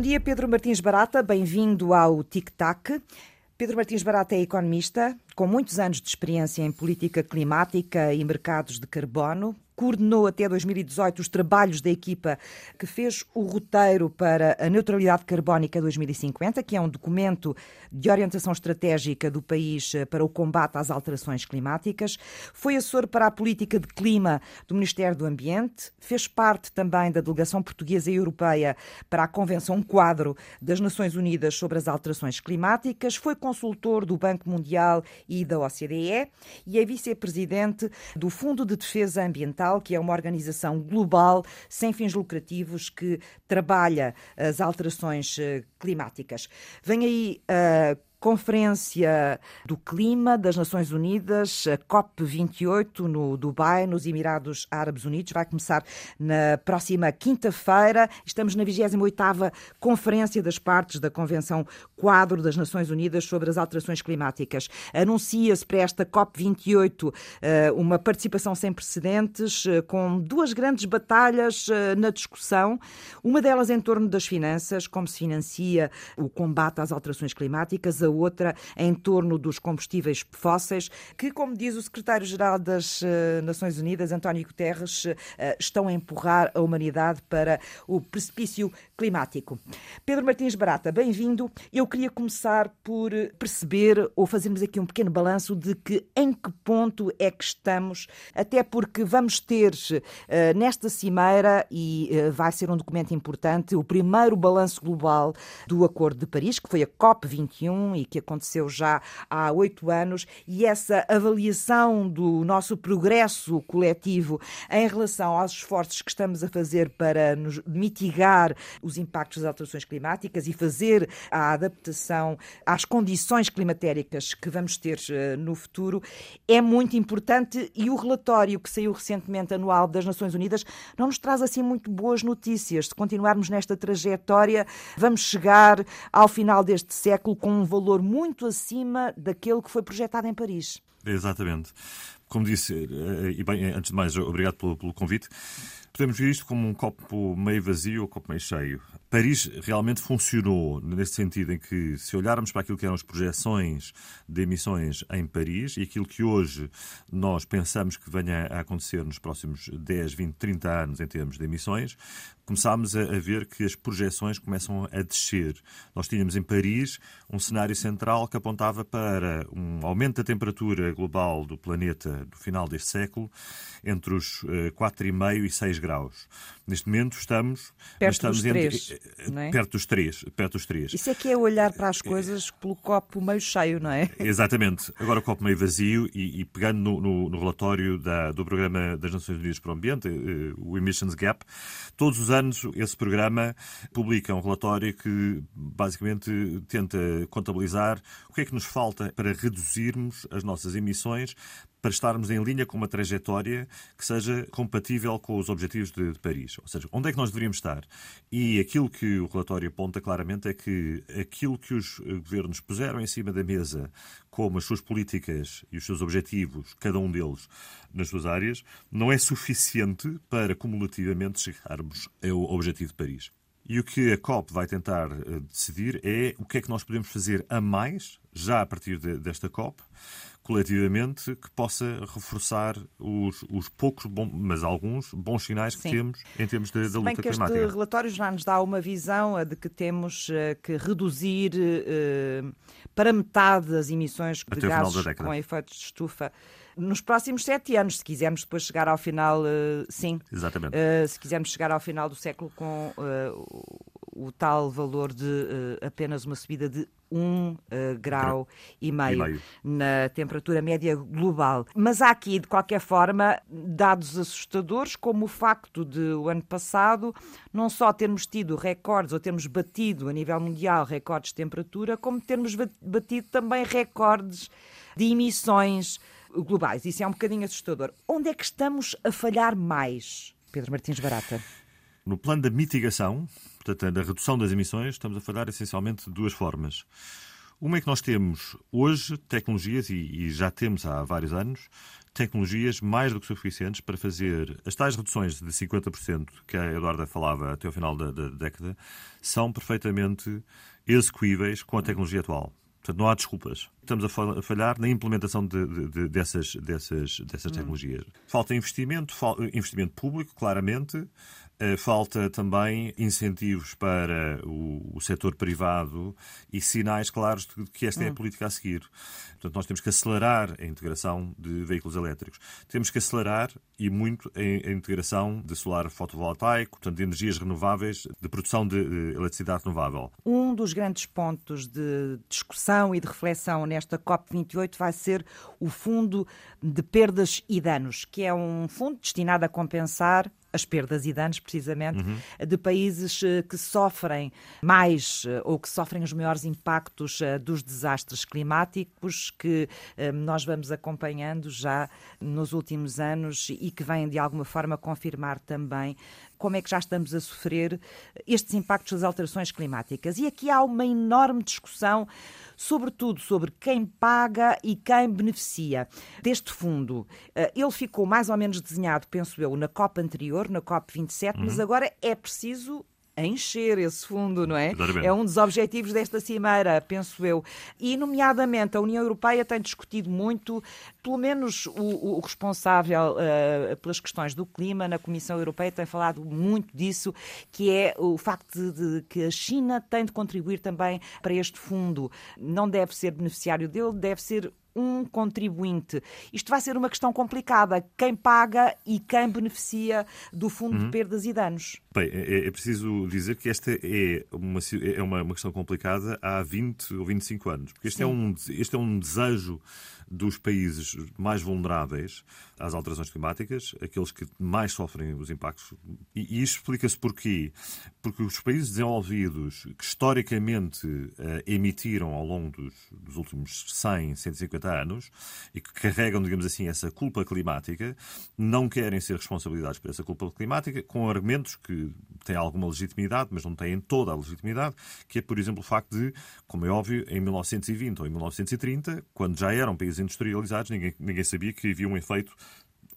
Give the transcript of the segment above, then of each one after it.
Bom dia, Pedro Martins Barata, bem-vindo ao Tic Tac. Pedro Martins Barata é economista, com muitos anos de experiência em política climática e mercados de carbono coordenou até 2018 os trabalhos da equipa que fez o roteiro para a neutralidade carbónica 2050, que é um documento de orientação estratégica do país eh, para o combate às alterações climáticas. Foi assessor para a política de clima do Ministério do Ambiente, fez parte também da delegação portuguesa e europeia para a Convenção Quadro das Nações Unidas sobre as Alterações Climáticas, foi consultor do Banco Mundial e da OCDE e é vice-presidente do Fundo de Defesa Ambiental que é uma organização global sem fins lucrativos que trabalha as alterações eh, climáticas. Vem aí uh, Conferência do Clima das Nações Unidas, a COP28 no Dubai, nos Emirados Árabes Unidos, vai começar na próxima quinta-feira. Estamos na 28ª Conferência das Partes da Convenção Quadro das Nações Unidas sobre as Alterações Climáticas. Anuncia-se para esta COP28 eh, uma participação sem precedentes, eh, com duas grandes batalhas eh, na discussão. Uma delas em torno das finanças, como se financia o combate às alterações climáticas, a outra em torno dos combustíveis fósseis, que, como diz o secretário-geral das eh, Nações Unidas, António Guterres, eh, estão a empurrar a humanidade para o precipício climático. Pedro Martins Barata, bem-vindo. Eu queria começar por perceber ou fazermos aqui um pequeno balanço de que em que ponto é que estamos, até porque vamos ter uh, nesta cimeira, e vai ser um documento importante, o primeiro balanço global do Acordo de Paris, que foi a COP21 e que aconteceu já há oito anos, e essa avaliação do nosso progresso coletivo em relação aos esforços que estamos a fazer para nos mitigar os impactos das alterações climáticas e fazer a adaptação às condições climatéricas que vamos ter uh, no futuro é muito importante e o relatório que saiu recentemente anual das Nações Unidas não nos traz assim muito boas notícias. Se continuarmos nesta trajetória, vamos chegar ao final deste século com um valor valor muito acima daquele que foi projetado em Paris. Exatamente. Como disse, eh, e bem, antes de mais, obrigado pelo, pelo convite. Podemos ver isto como um copo meio vazio ou copo meio cheio. Paris realmente funcionou nesse sentido em que, se olharmos para aquilo que eram as projeções de emissões em Paris e aquilo que hoje nós pensamos que venha a acontecer nos próximos 10, 20, 30 anos em termos de emissões, começámos a, ver que as projeções começam a descer. Nós tínhamos em Paris um cenário central que apontava para um aumento da temperatura global do planeta no final deste século entre os 4,5 eh, e 6 graus. Neste momento estamos perto estamos dos três, entre, é? perto dos três, perto dos três. Isso é que é olhar para as coisas pelo copo meio cheio, não é? Exatamente. Agora o copo meio vazio e, e pegando no, no, no relatório da, do programa das Nações Unidas para o Ambiente, eh, o Emissions Gap, todos os anos esse programa publica um relatório que basicamente tenta contabilizar o que é que nos falta para reduzirmos as nossas emissões para estarmos em linha com uma trajetória que seja compatível com os objetivos de, de, Paris. Ou seja, onde é que nós deveríamos estar? E aquilo que o relatório aponta claramente é que aquilo que os governos puseram em cima da mesa como as suas políticas e os seus objetivos, cada um deles nas suas áreas, não é suficiente para cumulativamente chegarmos ao objetivo de Paris. E o que a COP vai tentar eh, decidir é o que é que nós podemos fazer a mais, já a partir de, desta COP, coletivamente que possa reforçar os, os poucos, bom, mas alguns, bons sinais que Sim. temos em termos da, da luta que climática. Este relatório já nos dá uma visão de que temos uh, que reduzir uh, para metade as emissões de Até gases com efeitos de estufa nos próximos sete anos, se quisermos depois chegar ao final, uh, sim. Exatamente. Uh, se quisermos chegar ao final do século com o tal valor de apenas uma subida de um uh, grau e meio, e meio, na temperatura média global. Mas há aqui, de qualquer forma, dados assustadores, como o facto de o ano passado não só termos tido recordes ou termos batido a nível mundial recordes de temperatura, como termos batido também recordes de emissões globais. Isso é um bocadinho assustador. Onde é que estamos a falhar mais, Pedro Martins Barata? No plano da mitigação, portanto, da redução das emissões, estamos a falhar essencialmente de duas formas. Uma é que nós temos hoje tecnologias, e, e já temos há vários anos, tecnologias mais do que suficientes para fazer as tais reduções de 50% que a Eduarda falava até ao final da, da década, são perfeitamente execuíveis com a tecnologia atual. Portanto, não há desculpas. Estamos a falhar na implementação de, de, de, dessas, dessas, dessas tecnologias. Falta investimento, investimento público, claramente, falta também incentivos para o, o setor privado e sinais claros de que esta é a hum. política a seguir. Portanto, nós temos que acelerar a integração de veículos elétricos. Temos que acelerar e muito a, integração de solar fotovoltaico, portanto, de energias renováveis, de produção de, de eletricidade renovável. Um dos grandes pontos de discussão e de reflexão nesta COP28 vai ser o Fundo de Perdas e Danos, que é um fundo destinado a compensar as perdas e danos, precisamente, uhum. de países eh, que sofrem mais eh, ou que sofrem os maiores impactos eh, dos desastres climáticos que nós vamos acompanhando já nos últimos anos e que vêm de alguma forma confirmar também como é que já estamos a sofrer estes impactos das alterações climáticas. E aqui há uma enorme discussão, sobretudo sobre quem paga e quem beneficia deste fundo. Eh, ele ficou mais ou menos desenhado, penso eu, na COP anterior, na COP 27, uhum. mas agora é preciso encher esse fundo, não é? Exatamente. É um dos objetivos desta cimeira, penso eu. E, nomeadamente, a União Europeia tem discutido muito, pelo menos o, o responsável uh, pelas questões do clima na Comissão Europeia tem falado muito disso, que é o facto de, de que a China tem de contribuir também para este fundo. Não deve ser beneficiário dele, deve ser um contribuinte. Isto vai ser uma questão complicada. Quem paga e quem beneficia do Fundo uhum. de Perdas e Danos? Bem, é, é, preciso dizer que esta é uma, é uma, uma questão complicada há 20 ou 25 anos. Porque este, é um, este é um desejo dos países mais vulneráveis às alterações climáticas, aqueles que mais sofrem os impactos. E, e isto explica-se porquê? Porque os países desenvolvidos, que historicamente uh, emitiram ao longo dos, dos, últimos 100, 150 anos, e que carregam, digamos assim, essa culpa climática, não querem ser responsabilizados por essa culpa climática, com argumentos que têm alguma legitimidade, mas não têm toda a legitimidade, que é, por exemplo, o facto de, como é óbvio, em 1920 ou em 1930, quando já eram países industrializados, ninguém, ninguém sabia que havia um efeito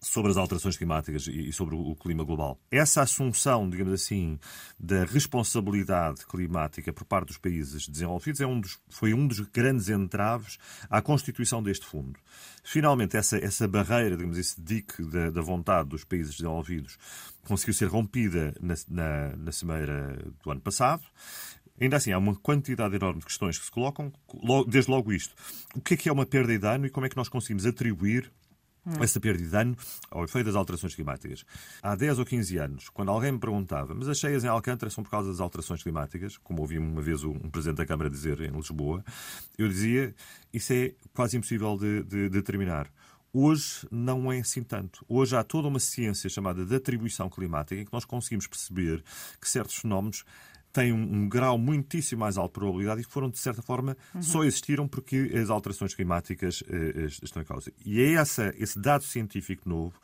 sobre as alterações climáticas e sobre o clima global. Essa assunção, digamos assim, da responsabilidade climática por parte dos países desenvolvidos é um dos, foi um dos grandes entraves à constituição deste fundo. Finalmente, essa, essa barreira, digamos, esse dique da, da vontade dos países desenvolvidos conseguiu ser rompida na, na, na cimeira do ano passado Ainda assim, há uma quantidade enorme de questões que se colocam, desde logo isto. O que é que é uma perda de dano e como é que nós conseguimos atribuir hum. essa perda de dano ao efeito das alterações climáticas. Há 10 ou 15 anos, quando alguém me perguntava, mas as cheias em Alcântara são por causa das alterações climáticas, como ouvi uma vez um Presidente da Câmara dizer em Lisboa, eu dizia, isso é quase impossível de, de, de determinar. Hoje não é assim tanto. Hoje há toda uma ciência chamada de atribuição climática em que nós conseguimos perceber que certos fenómenos têm um, um, grau muitíssimo mais alto de probabilidade e que foram, de certa forma, uhum. só existiram porque as alterações climáticas eh, estão em causa. E é essa, esse dado científico novo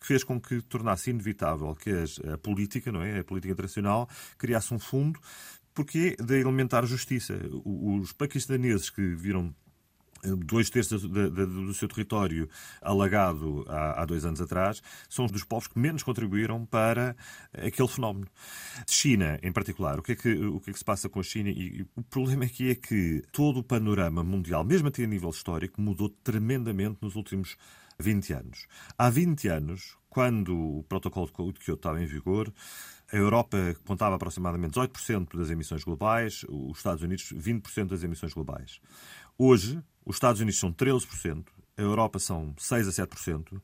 que fez com que tornasse inevitável que as, a política, não é? a política internacional, criasse um fundo porque é de elementar justiça. Os paquistaneses que viram dois terços do, seu território alagado há, dois anos atrás, são os dos povos que menos contribuíram para aquele fenómeno. China, em particular, o que é que, o que, é que se passa com a China? E o problema aqui é que todo o panorama mundial, mesmo até a nível histórico, mudou tremendamente nos últimos 20 anos. Há 20 anos, quando o protocolo de Kyoto estava em vigor, a Europa contava aproximadamente 18% das emissões globais, os Estados Unidos 20% das emissões globais. Hoje, os Estados Unidos são 13%, a Europa são 6 a 7%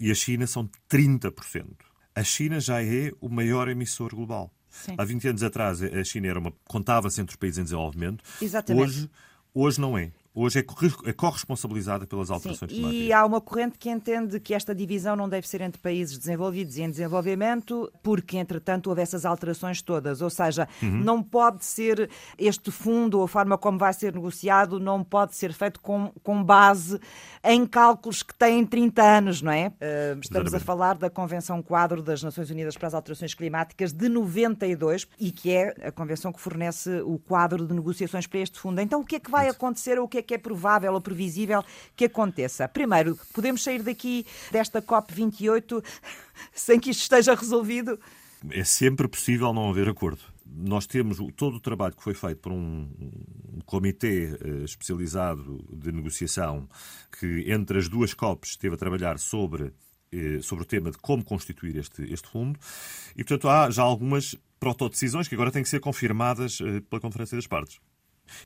e a China são 30%. A China já é o maior emissor global. Sim. Há 20 anos atrás a China era uma contava-se entre os países em desenvolvimento. Exatamente. Hoje Hoje não é. Hoje é, é corresponsabilizada pelas alterações Sim, climáticas. E há uma corrente que entende que esta divisão não deve ser entre países desenvolvidos e em desenvolvimento, porque, entretanto, houve essas alterações todas. Ou seja, uhum. não pode ser este fundo, ou a forma como vai ser negociado, não pode ser feito com, com base em cálculos que têm 30 anos, não é? Uh, estamos Exatamente. a falar da Convenção Quadro das Nações Unidas para as Alterações Climáticas de 92 e que é a convenção que fornece o quadro de negociações para este fundo. Então, o que é que vai acontecer ou o que é que é provável ou previsível que aconteça? Primeiro, podemos sair daqui desta COP28 sem que isto esteja resolvido? É sempre possível não haver acordo nós temos todo o trabalho que foi feito por um, comitê uh, especializado de negociação que, entre as duas COPs, esteve a trabalhar sobre, uh, sobre o tema de como constituir este, este fundo. E, portanto, há já algumas protodecisões que agora têm que ser confirmadas uh, pela Conferência das Partes.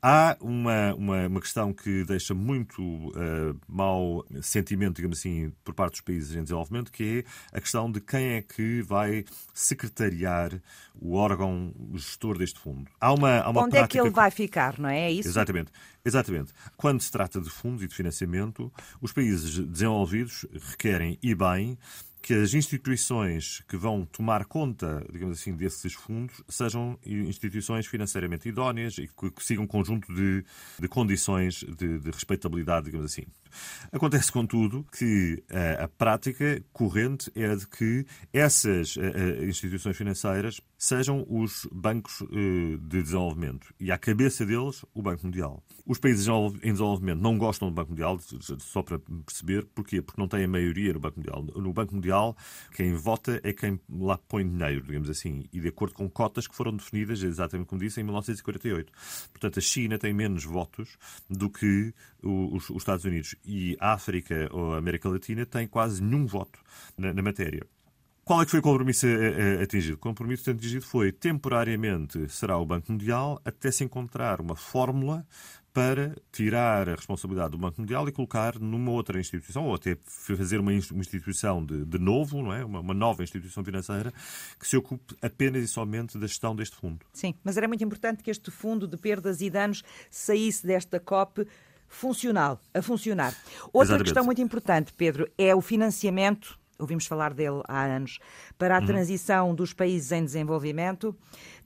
Há uma, uma, uma, questão que deixa muito uh, mau sentimento, digamos assim, por parte dos países em desenvolvimento, que é a questão de quem é que vai secretariar o órgão gestor deste fundo. Há uma, há uma Onde é que ele vai ficar, não é? é isso? Exatamente. Exatamente. Quando se trata de fundos e de financiamento, os países desenvolvidos requerem, e bem, que as instituições que vão tomar conta, digamos assim, desses fundos sejam instituições financeiramente idóneas e que, sigam um conjunto de, de condições de, de respeitabilidade, digamos assim. Acontece, contudo, que a, eh, a prática corrente é de que essas a, eh, a, eh, instituições financeiras sejam os bancos de desenvolvimento e à cabeça deles o Banco Mundial. Os países em desenvolvimento não gostam do Banco Mundial, só para perceber porquê, porque não têm a maioria no Banco Mundial. No Banco Mundial, quem vota é quem lá põe dinheiro, digamos assim, e de acordo com cotas que foram definidas, exatamente como disse, em 1948. Portanto, a China tem menos votos do que os, os Estados Unidos e a África ou a América Latina têm quase nenhum voto na, na matéria. Qual é que foi o compromisso atingido? O compromisso atingido foi, temporariamente, será o Banco Mundial até se encontrar uma fórmula para tirar a responsabilidade do Banco Mundial e colocar numa outra instituição, ou até fazer uma instituição de, de novo, não é? Uma, uma, nova instituição financeira, que se ocupe apenas e somente da gestão deste fundo. Sim, mas era muito importante que este fundo de perdas e danos saísse desta COP funcional, a funcionar. Outra Exatamente. questão muito importante, Pedro, é o financiamento, ouvimos falar dele há anos, para a uhum. transição dos países em desenvolvimento.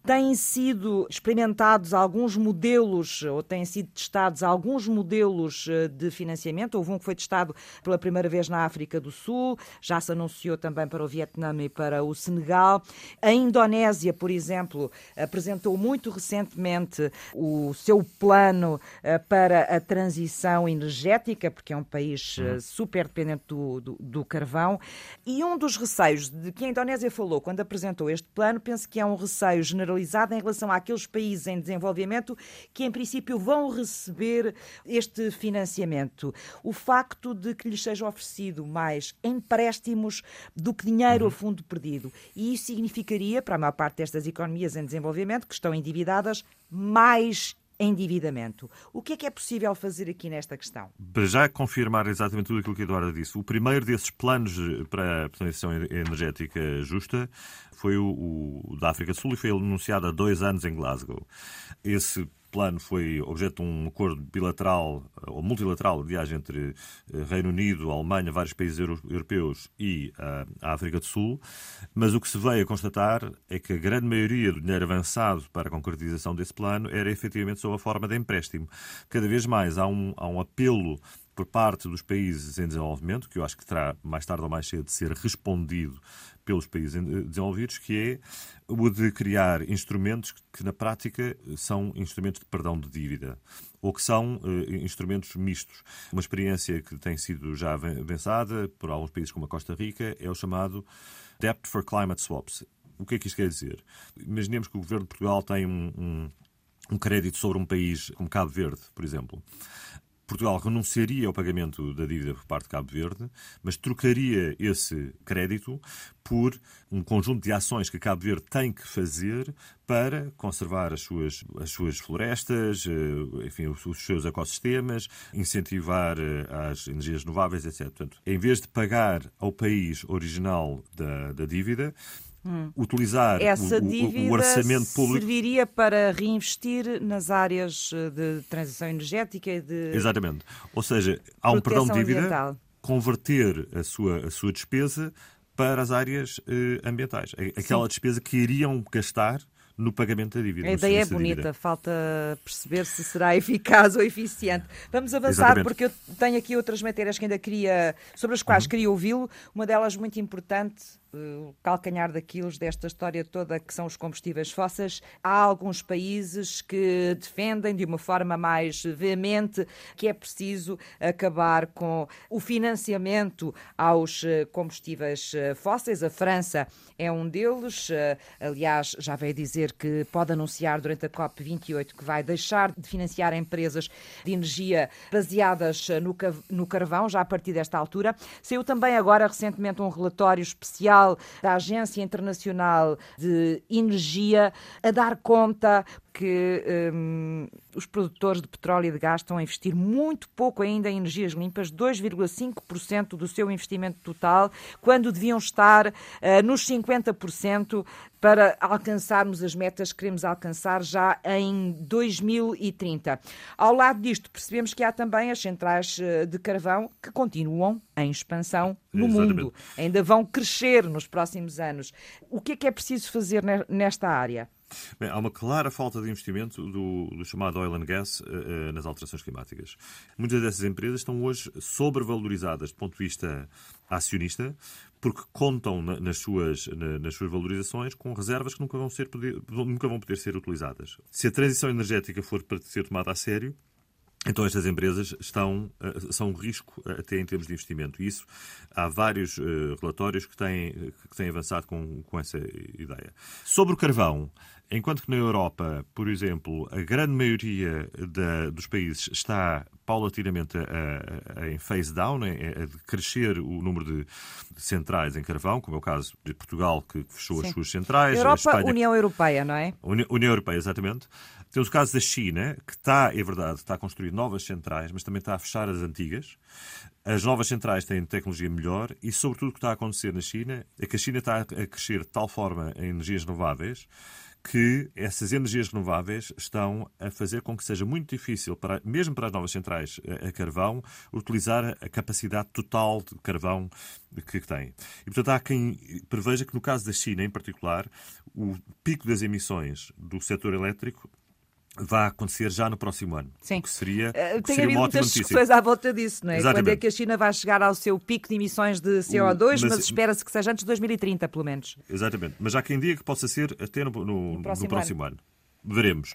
Têm sido experimentados alguns modelos, ou têm sido testados alguns modelos eh, de financiamento. Houve um que foi testado pela primeira vez na África do Sul, já se anunciou também para o Vietnã e para o Senegal. A Indonésia, por exemplo, apresentou muito recentemente o seu plano eh, para a transição energética, porque é um país eh, uhum. super dependente do, do, do carvão. E um dos receios de que a Indonésia falou quando apresentou este plano, penso que é um receio generalizado generalizada em relação àqueles países em desenvolvimento que, em princípio, vão receber este financiamento. O facto de que lhes seja oferecido mais empréstimos do que dinheiro uhum. a fundo perdido. E isso significaria, para a maior parte destas economias em desenvolvimento, que estão endividadas, mais endividamento. O que é que é possível fazer aqui nesta questão? Para já confirmar exatamente tudo aquilo que a Eduardo disse, o primeiro desses planos para a transição energética justa foi o, o da África do Sul e foi anunciado há dois anos em Glasgow. Esse plano foi objeto de um acordo bilateral ou multilateral, aliás, entre eh, Reino Unido, Alemanha, vários países europeus e eh, a África do Sul. Mas o que se veio a constatar é que a grande maioria do dinheiro avançado para a concretização desse plano era efetivamente sob a forma de empréstimo. Cada vez mais há um, há um apelo por parte dos países em desenvolvimento, que eu acho que terá mais tarde ou mais cedo de ser respondido pelos países desenvolvidos, que é o de criar instrumentos que, na prática, são instrumentos de perdão de dívida ou que são uh, instrumentos mistos. Uma experiência que tem sido já avançada por alguns países como a Costa Rica é o chamado Debt for Climate Swaps. O que é que isto quer dizer? Imaginemos que o governo de Portugal tem um, um um crédito sobre um país como Cabo Verde, por exemplo. Portugal renunciaria ao pagamento da dívida por parte de Cabo Verde, mas trocaria esse crédito por um conjunto de ações que Cabo Verde tem que fazer para conservar as suas, as suas florestas, eh, enfim, os, seus ecossistemas, incentivar eh, as energias renováveis, etc. Portanto, em vez de pagar ao país original da, da dívida, hum. utilizar Essa o, dívida o, orçamento público. serviria para reinvestir nas áreas eh, de transição energética e de. Exatamente. Ou seja, há um perdão de dívida, ambiental. converter a sua, a sua despesa para as áreas eh, ambientais. Aquela Sim. despesa que iriam gastar no pagamento da dívida. A ideia é bonita, falta perceber se será eficaz ou eficiente. Vamos avançar, Exatamente. porque eu tenho aqui outras matérias que ainda queria, sobre as quais uhum. queria ouvi-lo. Uma delas muito importante o calcanhar daquilo desta história toda que são os combustíveis fósseis. Há alguns países que defendem de uma forma mais veemente que é preciso acabar com o financiamento aos eh, combustíveis eh, fósseis. A França é um deles. Eh, aliás, já veio dizer que pode anunciar durante a COP28 que vai deixar de financiar empresas de energia baseadas no carvão, já a partir desta altura. Saiu também agora recentemente um relatório especial da Agência Internacional de Energia a dar conta que um, os produtores de petróleo e de gás estão a investir muito pouco ainda em energias limpas, 2,5% do seu investimento total, quando deviam estar uh, nos 50% para alcançarmos as metas que queremos alcançar já em 2030. Ao lado disto, percebemos que há também as centrais eh, de carvão que continuam em expansão no Exatamente. mundo. Ainda vão crescer nos próximos anos. O que é que é preciso fazer nesta área? Bem, há uma clara falta de investimento do, do chamado oil and gas uh, nas alterações climáticas. Muitas dessas empresas estão hoje sobrevalorizadas do ponto de vista acionista, porque contam na, nas, suas, na, nas suas valorizações com reservas que nunca vão, ser poder, nunca vão poder ser utilizadas. Se a transição energética for para ser tomada a sério, então estas empresas estão, eh, são um risco até em termos de investimento. Isso há vários relatórios que têm, que têm avançado com, com essa ideia. Sobre o carvão, Enquanto que na Europa, por exemplo, a grande maioria da, dos países está paulatinamente a, a, em phase down, a, a, crescer o número de, de, centrais em carvão, como é o caso de Portugal, que fechou Sim. as suas centrais. Europa, Espanha, União Europeia, não é? União, União Europeia, exatamente. Temos o caso da China, que está, é verdade, está a construir novas centrais, mas também está a fechar as antigas. As novas centrais têm tecnologia melhor e, sobretudo, o que está a acontecer na China é que a China está a crescer de tal forma em energias renováveis que essas energias renováveis estão a fazer com que seja muito difícil, para, mesmo para as novas centrais a, carvão, utilizar a capacidade total de carvão que, tem. E, portanto, há quem preveja que, no caso da China, em particular, o pico das emissões do setor elétrico vai acontecer já no próximo ano. Sim. Que seria, uh, Tem havido muitas discussões à volta disso, não é? Exatamente. Quando é que a China vai chegar ao seu pico de emissões de CO2, o, mas, mas espera-se que seja antes de 2030, pelo menos. Exatamente. Mas há quem diga que possa ser até no, no, no próximo, no próximo ano. ano. Veremos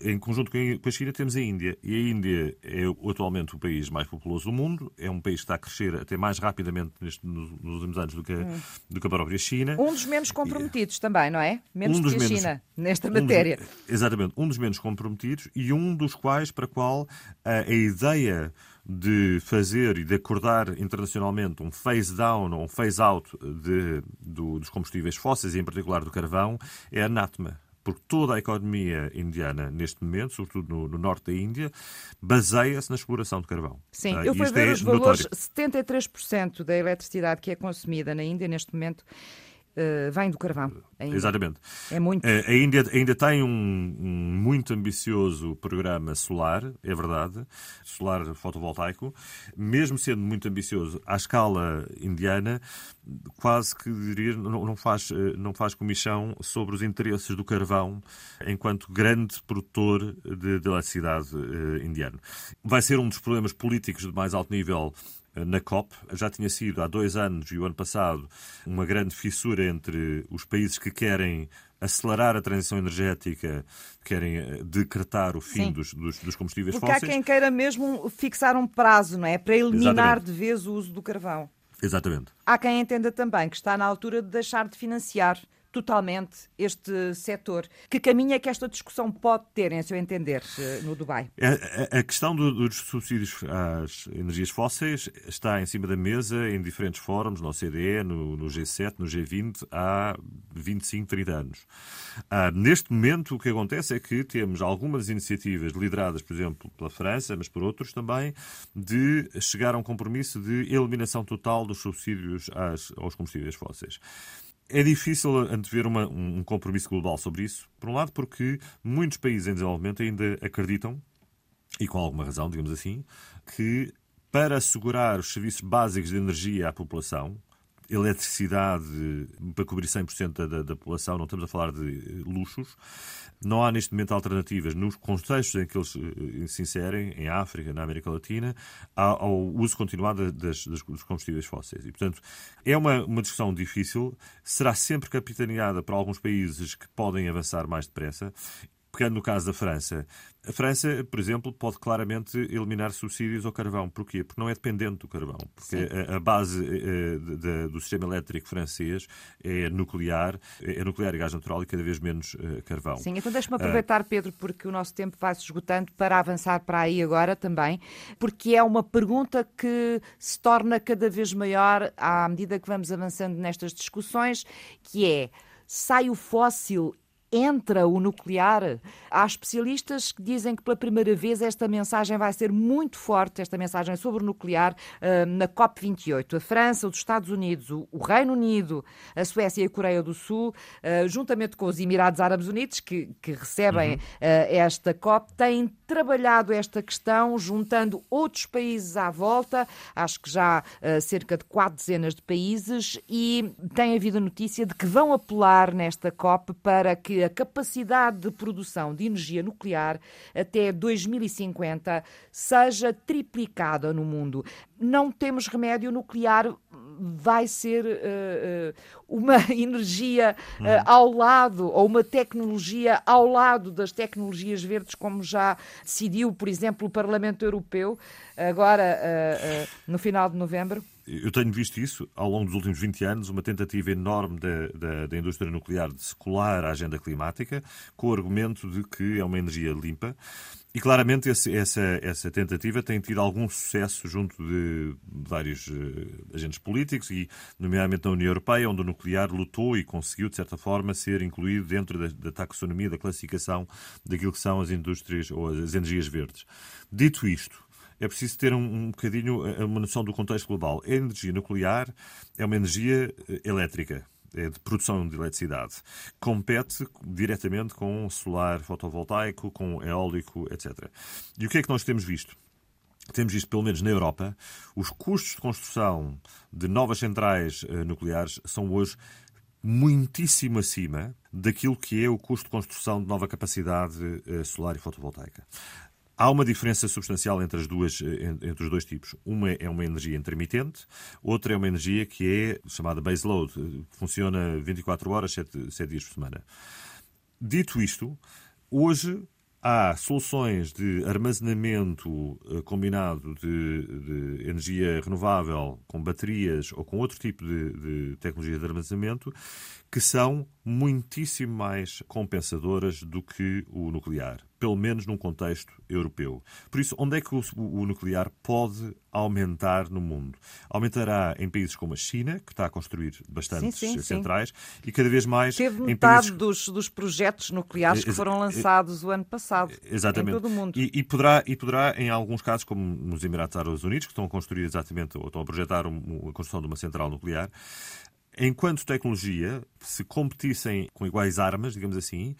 em conjunto com a China, temos a Índia. E a Índia é atualmente o país mais populoso do mundo. É um país que está a crescer até mais rapidamente neste, nos, últimos anos do que, hum. do que a própria China. Um dos menos comprometidos e, também, não é? Menos um que a menos, China nesta matéria. Um dos, exatamente. Um dos menos comprometidos e um dos quais para qual a, a ideia de fazer e de acordar internacionalmente um phase down ou um phase out de, do, dos combustíveis fósseis, e em particular do carvão, é anátema porque toda a economia indiana, neste momento, sobretudo no, no norte da Índia, baseia-se na exploração de carvão. Sim, ah, eu fui ver é os valores, 73% da eletricidade que é consumida na Índia neste momento uh, vem do carvão. Ainda. Exatamente. É muito. Uh, a Índia ainda tem um, um, muito ambicioso programa solar, é verdade, solar fotovoltaico, mesmo sendo muito ambicioso à escala indiana, quase que diria não, não faz eh, não faz comissão sobre os interesses do carvão enquanto grande produtor de, de eletricidade uh, indiano. Vai ser um dos problemas políticos de mais alto nível na COP. Já tinha sido há dois anos e o ano passado uma grande fissura entre os países que querem acelerar a transição energética, querem eh, decretar o fim dos, dos, dos, combustíveis Porque fósseis. Porque há quem queira mesmo fixar um prazo, não é? Para eliminar Exatamente. de vez o uso do carvão. Exatamente. Há quem entenda também que está na altura de deixar de financiar totalmente este setor. Que caminho é que esta discussão pode ter, em seu entender, eh, no Dubai? A, a, questão do, dos subsídios às energias fósseis está em cima da mesa em diferentes fóruns, no OCDE, no, no G7, no G20, há 25, 30 anos. Ah, neste momento, o que acontece é que temos algumas iniciativas lideradas, por exemplo, pela França, mas por outros também, de chegar a um compromisso de eliminação total dos subsídios às, aos combustíveis fósseis. É difícil antever uma, um compromisso global sobre isso, por um lado, porque muitos países em desenvolvimento ainda acreditam, e com alguma razão, digamos assim, que para assegurar os serviços básicos de energia à população, eletricidade para cobrir 100% da, da, população, não estamos a falar de luxos. Não há neste momento alternativas nos contextos em que eles eh, se inserem, em África, na América Latina, ao uso continuado das, dos combustíveis fósseis. E, portanto, é uma, uma discussão difícil, será sempre capitaneada por alguns países que podem avançar mais depressa Pegando no caso da França, a França, por exemplo, pode claramente eliminar subsídios ao carvão. Porquê? Porque não é dependente do carvão. Porque a, a, base eh, de, do sistema elétrico francês é nuclear, é nuclear e gás natural e cada vez menos uh, carvão. Sim, então deixe-me aproveitar, uh, Pedro, porque o nosso tempo vai se esgotando para avançar para aí agora também, porque é uma pergunta que se torna cada vez maior à medida que vamos avançando nestas discussões, que é sai o fóssil entra o nuclear. Há especialistas que dizem que pela primeira vez esta mensagem vai ser muito forte, esta mensagem sobre o nuclear, eh, na COP28. A França, os Estados Unidos, o Reino Unido, a Suécia e a Coreia do Sul, eh, juntamente com os Emirados Árabes Unidos, que, que recebem uhum. Eh, esta COP, têm trabalhado esta questão, juntando outros países à volta, acho que já cerca de quatro dezenas de países, e tem havido a notícia de que vão apelar nesta COP para que a capacidade de produção de energia nuclear até 2050 seja triplicada no mundo. Não temos remédio nuclear, vai ser uh, uh, uma energia uh, ao lado, ou uma tecnologia ao lado das tecnologias verdes, como já decidiu, por exemplo, o Parlamento Europeu, agora no final de novembro? Eu tenho visto isso ao longo dos últimos 20 anos, uma tentativa enorme da, da, da, indústria nuclear de se colar à agenda climática, com o argumento de que é uma energia limpa. E claramente esse, essa, essa tentativa tem tido algum sucesso junto de vários uh, agentes políticos, e nomeadamente na União Europeia, onde o nuclear lutou e conseguiu, de certa forma, ser incluído dentro da, da taxonomia, da classificação daquilo que são as indústrias ou as energias verdes. Dito isto, é preciso ter um, um bocadinho eh, uma noção do contexto global. A energia nuclear é uma energia eh, elétrica, é de produção de eletricidade. Compete diretamente com solar fotovoltaico, com eólico, etc. E o que é que nós temos visto? Temos visto, pelo menos na Europa, os custos de construção de novas centrais uh, nucleares são hoje muitíssimo acima daquilo que é o custo de construção de nova capacidade solar e fotovoltaica. Há uma diferença substancial entre, as duas, eh, entre os dois tipos. Uma é uma energia intermitente, outra é uma energia que é chamada base load, eh, funciona 24 horas, 7, 7 dias por semana. Dito isto, hoje há soluções de armazenamento eh, combinado de, de, energia renovável com baterias ou com outro tipo de, de tecnologia de armazenamento que são muitíssimo mais compensadoras do que o nuclear, pelo menos num contexto europeu. Por isso, onde é que o, o, nuclear pode aumentar no mundo? Aumentará em países como a China, que está a construir bastantes sim, sim, centrais, sim. e cada vez mais. Teve metade países... dos, dos projetos nucleares que foram lançados o ano passado. Exatamente. Em todo o mundo. E, e, poderá, e poderá, em alguns casos, como nos Emirados Árabes Unidos, que estão a construir exatamente, ou estão a projetar um, a construção de uma central nuclear, enquanto tecnologia, se competissem com iguais armas, digamos assim,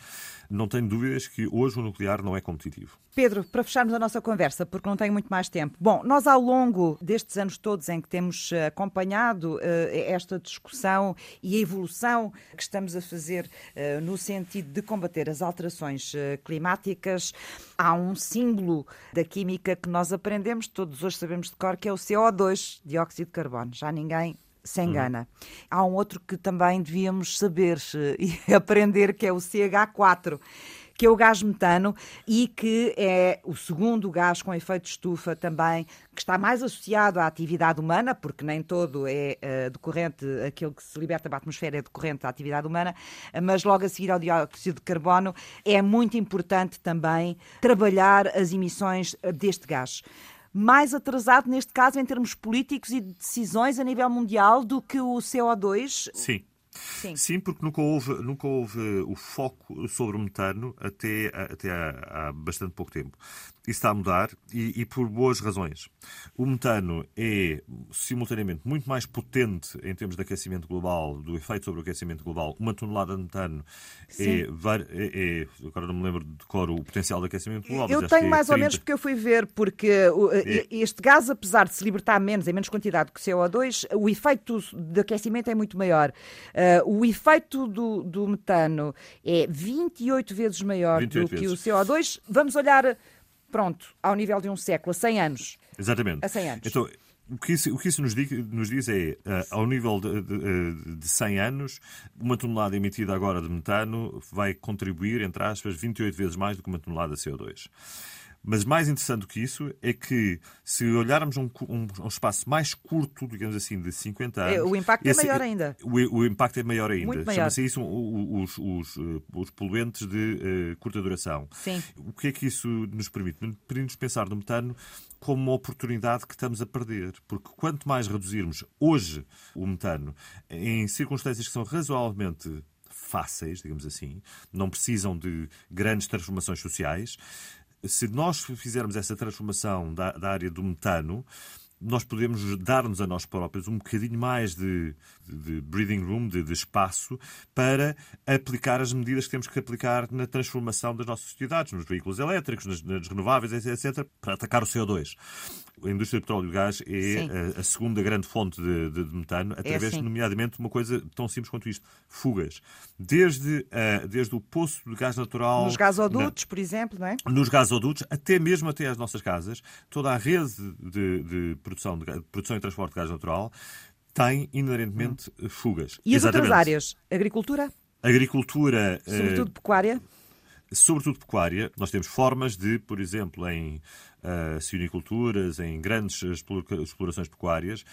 não tenho dúvidas que hoje o nuclear não é competitivo. Pedro, para fecharmos a nossa conversa, porque não tenho muito mais tempo. Bom, nós ao longo destes anos todos em que temos eh, acompanhado uh, esta discussão e a evolução que estamos a fazer uh, no sentido de combater as alterações uh, climáticas, há um símbolo da química que nós aprendemos, todos hoje sabemos de cor, que é o CO2, dióxido de carbono. Já ninguém se engana. Uhum. Há um outro que também devíamos saber e aprender, que é o CH4 que é o gás metano e que é o segundo gás com efeito de estufa também, que está mais associado à atividade humana, porque nem todo é uh, decorrente, aquele que se liberta da atmosfera é decorrente da atividade humana, mas logo a seguir ao dióxido de carbono é muito importante também trabalhar as emissões deste gás mais atrasado, neste caso, em termos políticos e de decisões a nível mundial do que o CO2? Sim. Sim. Sim, porque nunca houve, nunca houve o foco sobre o metano até, até há, há bastante pouco tempo. Isso está a mudar e, e, por boas razões. O metano é, simultaneamente, muito mais potente em termos de aquecimento global, do efeito sobre o aquecimento global. Uma tonelada de metano é, é, é, Agora não me lembro de cor o potencial de aquecimento global. Eu tenho mais 30... ou menos porque eu fui ver, porque é. este gás, apesar de se libertar menos, em menos quantidade que o CO2, o efeito de aquecimento é muito maior. Uh, o efeito do, do metano é 28 vezes maior 28 do vezes. que o CO2. Vamos olhar pronto, ao nível de um século, a 100 anos. Exatamente. A 100 anos. Então, o que isso, o que isso nos, diz, nos, diz, é, uh, ao nível de, de, de 100 anos, uma tonelada emitida agora de metano vai contribuir, entre aspas, 28 vezes mais do que uma tonelada de CO2. Mas mais interessante do que isso é que, se olharmos um, um, um espaço mais curto, digamos assim, de 50 é, anos. O impacto é esse, é maior ainda. O, o, impacto é maior ainda. Chama-se isso os, os, os, poluentes de uh, curta duração. Sim. O que é que isso nos permite? Permite-nos pensar no metano como uma oportunidade que estamos a perder. Porque quanto mais reduzirmos hoje o metano em circunstâncias que são razoavelmente fáceis, digamos assim, não precisam de grandes transformações sociais, se nós fizermos essa transformação da, da área do metano, nós podemos dar-nos a nós próprios um bocadinho mais de, de, breathing room, de, de, espaço, para aplicar as medidas que temos que aplicar na transformação das nossas sociedades, nos veículos elétricos, nas, nas renováveis, etc., para atacar o CO2 a indústria de petróleo e gás é a, a, segunda grande fonte de, de, de metano, é através, é nomeadamente, de uma coisa tão simples quanto isto: fugas. Desde, uh, desde o poço de gás natural. Nos gasodutos, na, por exemplo, não é? Nos gasodutos, até mesmo até às nossas casas, toda a rede de, de produção, de, produção e transporte de gás natural tem inerentemente hum. fugas. E as Exatamente. outras áreas? Agricultura? Agricultura. Sobretudo uh, pecuária? sobretudo pecuária. Nós temos formas de, por exemplo, em uh, cioniculturas, em grandes explorações pecuárias,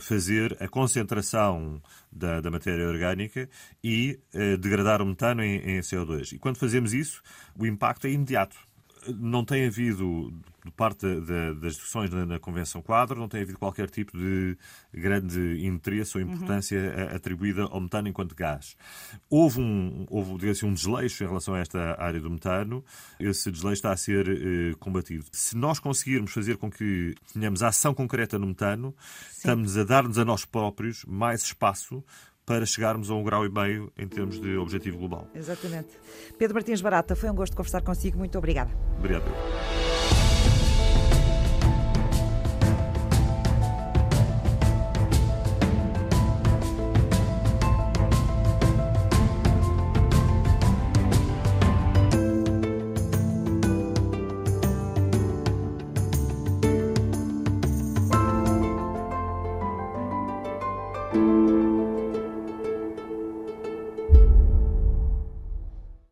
fazer a concentração da, da matéria orgânica e uh, degradar o metano em, em CO2. E quando fazemos isso, o impacto é imediato não tem havido, de parte das discussões na, Convenção Quadro, não tem havido qualquer tipo de grande interesse ou importância uhum. atribuída ao metano enquanto gás. Houve, um, houve assim, um desleixo em relação a esta área do metano, esse desleixo está a ser eh, combatido. Se nós conseguirmos fazer com que tenhamos ação concreta no metano, Sim. estamos a dar-nos a nós próprios mais espaço para chegarmos a um grau e meio em termos de objetivo global. Exatamente. Pedro Martins Barata, foi um gosto conversar consigo. Muito obrigada. Obrigado.